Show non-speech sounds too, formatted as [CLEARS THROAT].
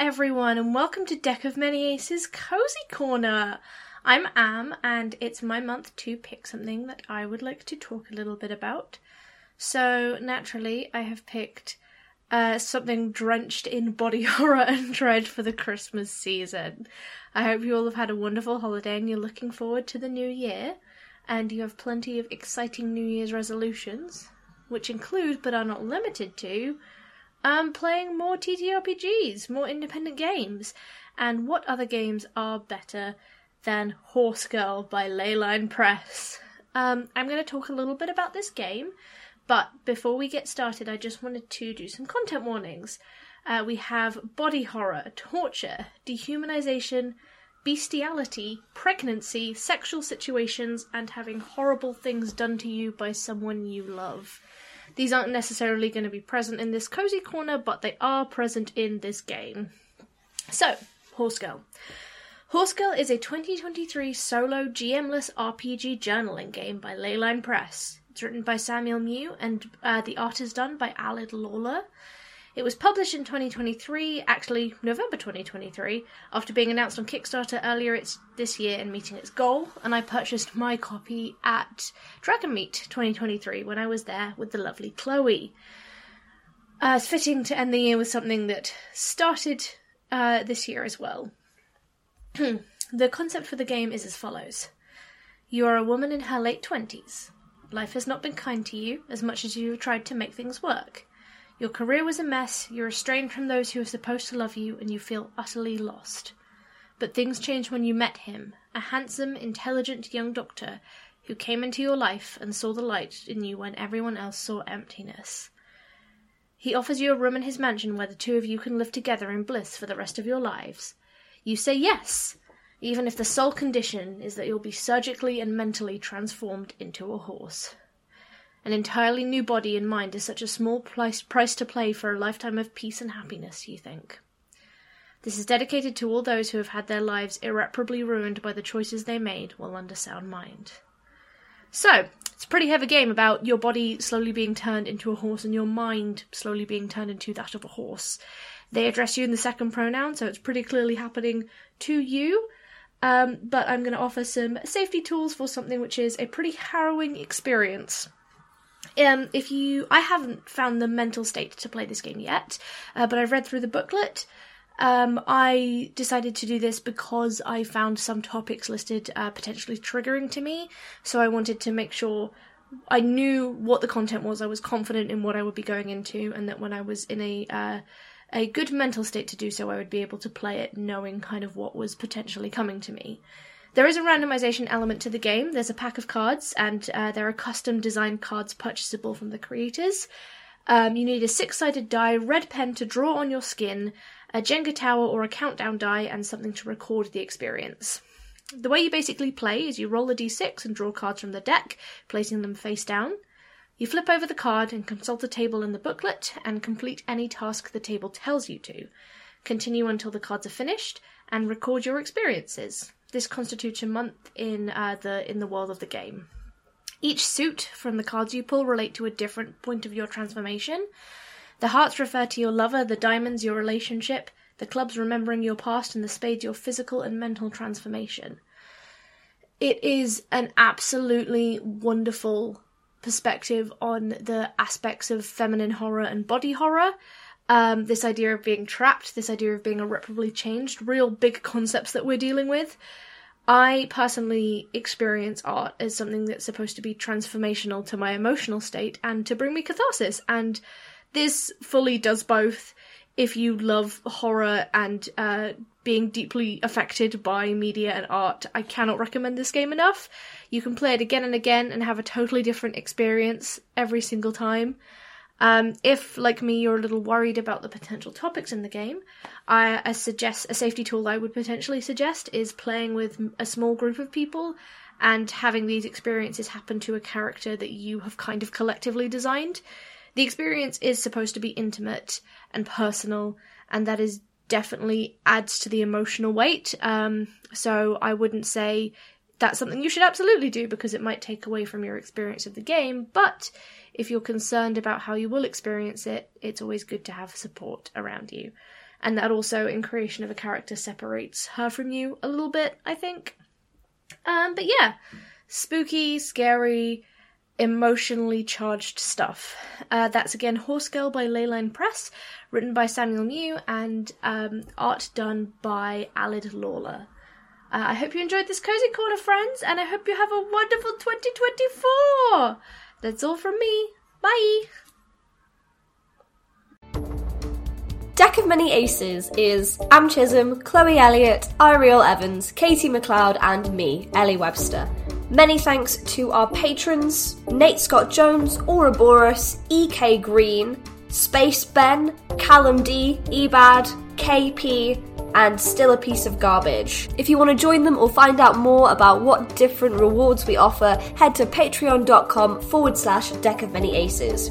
everyone, and welcome to Deck of Many Aces Cozy Corner. I'm Am, and it's my month to pick something that I would like to talk a little bit about. So, naturally, I have picked uh, something drenched in body [LAUGHS] horror and dread for the Christmas season. I hope you all have had a wonderful holiday and you're looking forward to the new year, and you have plenty of exciting New Year's resolutions, which include, but are not limited to, um, playing more TTRPGs, more independent games. And what other games are better than Horse Girl by Leyline Press? Um, I'm going to talk a little bit about this game, but before we get started, I just wanted to do some content warnings. Uh, we have body horror, torture, dehumanization, bestiality, pregnancy, sexual situations, and having horrible things done to you by someone you love. These aren't necessarily going to be present in this cozy corner, but they are present in this game. So, Horse Girl. Horse Girl is a 2023 solo GMless RPG journaling game by Leyline Press. It's written by Samuel Mew and uh, the art is done by Alid Lawler. It was published in 2023, actually November 2023, after being announced on Kickstarter earlier this year and meeting its goal. And I purchased my copy at Dragonmeet 2023 when I was there with the lovely Chloe. Uh, it's fitting to end the year with something that started uh, this year as well. [CLEARS THROAT] the concept for the game is as follows You are a woman in her late 20s. Life has not been kind to you as much as you have tried to make things work. Your career was a mess, you're estranged from those who are supposed to love you, and you feel utterly lost. But things changed when you met him, a handsome, intelligent young doctor who came into your life and saw the light in you when everyone else saw emptiness. He offers you a room in his mansion where the two of you can live together in bliss for the rest of your lives. You say yes, even if the sole condition is that you'll be surgically and mentally transformed into a horse. An entirely new body and mind is such a small price, to pay for a lifetime of peace and happiness, you think. This is dedicated to all those who have had their lives irreparably ruined by the choices they made while under sound mind. So, it's a pretty heavy game about your body slowly being turned into a horse and your mind slowly being turned into that of a horse. They address you in the second pronoun, so it's pretty clearly happening to you. Um, but I'm going to offer some safety tools for something which is a pretty harrowing experience. Um, if you, I haven't found the mental state to play this game yet, uh, but I've read through the booklet. Um, I decided to do this because I found some topics listed uh, potentially triggering to me, so I wanted to make sure I knew what the content was. I was confident in what I would be going into, and that when I was in a uh, a good mental state to do so, I would be able to play it knowing kind of what was potentially coming to me. There is a randomization element to the game. There's a pack of cards, and uh, there are custom designed cards purchasable from the creators. Um, you need a six sided die, red pen to draw on your skin, a Jenga tower or a countdown die, and something to record the experience. The way you basically play is you roll a d6 and draw cards from the deck, placing them face down. You flip over the card and consult the table in the booklet and complete any task the table tells you to. Continue until the cards are finished and record your experiences. This constitutes a month in uh, the in the world of the game. Each suit from the cards you pull relate to a different point of your transformation. The hearts refer to your lover, the diamonds your relationship, the clubs remembering your past, and the spades your physical and mental transformation. It is an absolutely wonderful perspective on the aspects of feminine horror and body horror. Um, this idea of being trapped, this idea of being irreparably changed, real big concepts that we're dealing with. I personally experience art as something that's supposed to be transformational to my emotional state and to bring me catharsis. And this fully does both. If you love horror and uh, being deeply affected by media and art, I cannot recommend this game enough. You can play it again and again and have a totally different experience every single time. Um, if, like me, you're a little worried about the potential topics in the game, I, I, suggest a safety tool I would potentially suggest is playing with a small group of people and having these experiences happen to a character that you have kind of collectively designed. The experience is supposed to be intimate and personal, and that is definitely adds to the emotional weight. Um, so I wouldn't say that's something you should absolutely do because it might take away from your experience of the game, but if you're concerned about how you will experience it, it's always good to have support around you. and that also in creation of a character separates her from you a little bit, I think. Um, but yeah, spooky, scary, emotionally charged stuff. Uh, that's again Horse Girl by Leyline Press, written by Samuel New, and um, art done by Alid Lawler. Uh, I hope you enjoyed this cozy corner, friends, and I hope you have a wonderful 2024. That's all from me. Bye. Deck of Many Aces is Am Chisholm, Chloe Elliott, Eiriol Evans, Katie McLeod, and me, Ellie Webster. Many thanks to our patrons Nate Scott Jones, Ouroboros, EK Green, Space Ben, Callum D, Ebad, KP, and Still a Piece of Garbage. If you want to join them or find out more about what different rewards we offer, head to patreon.com forward slash deck of many aces.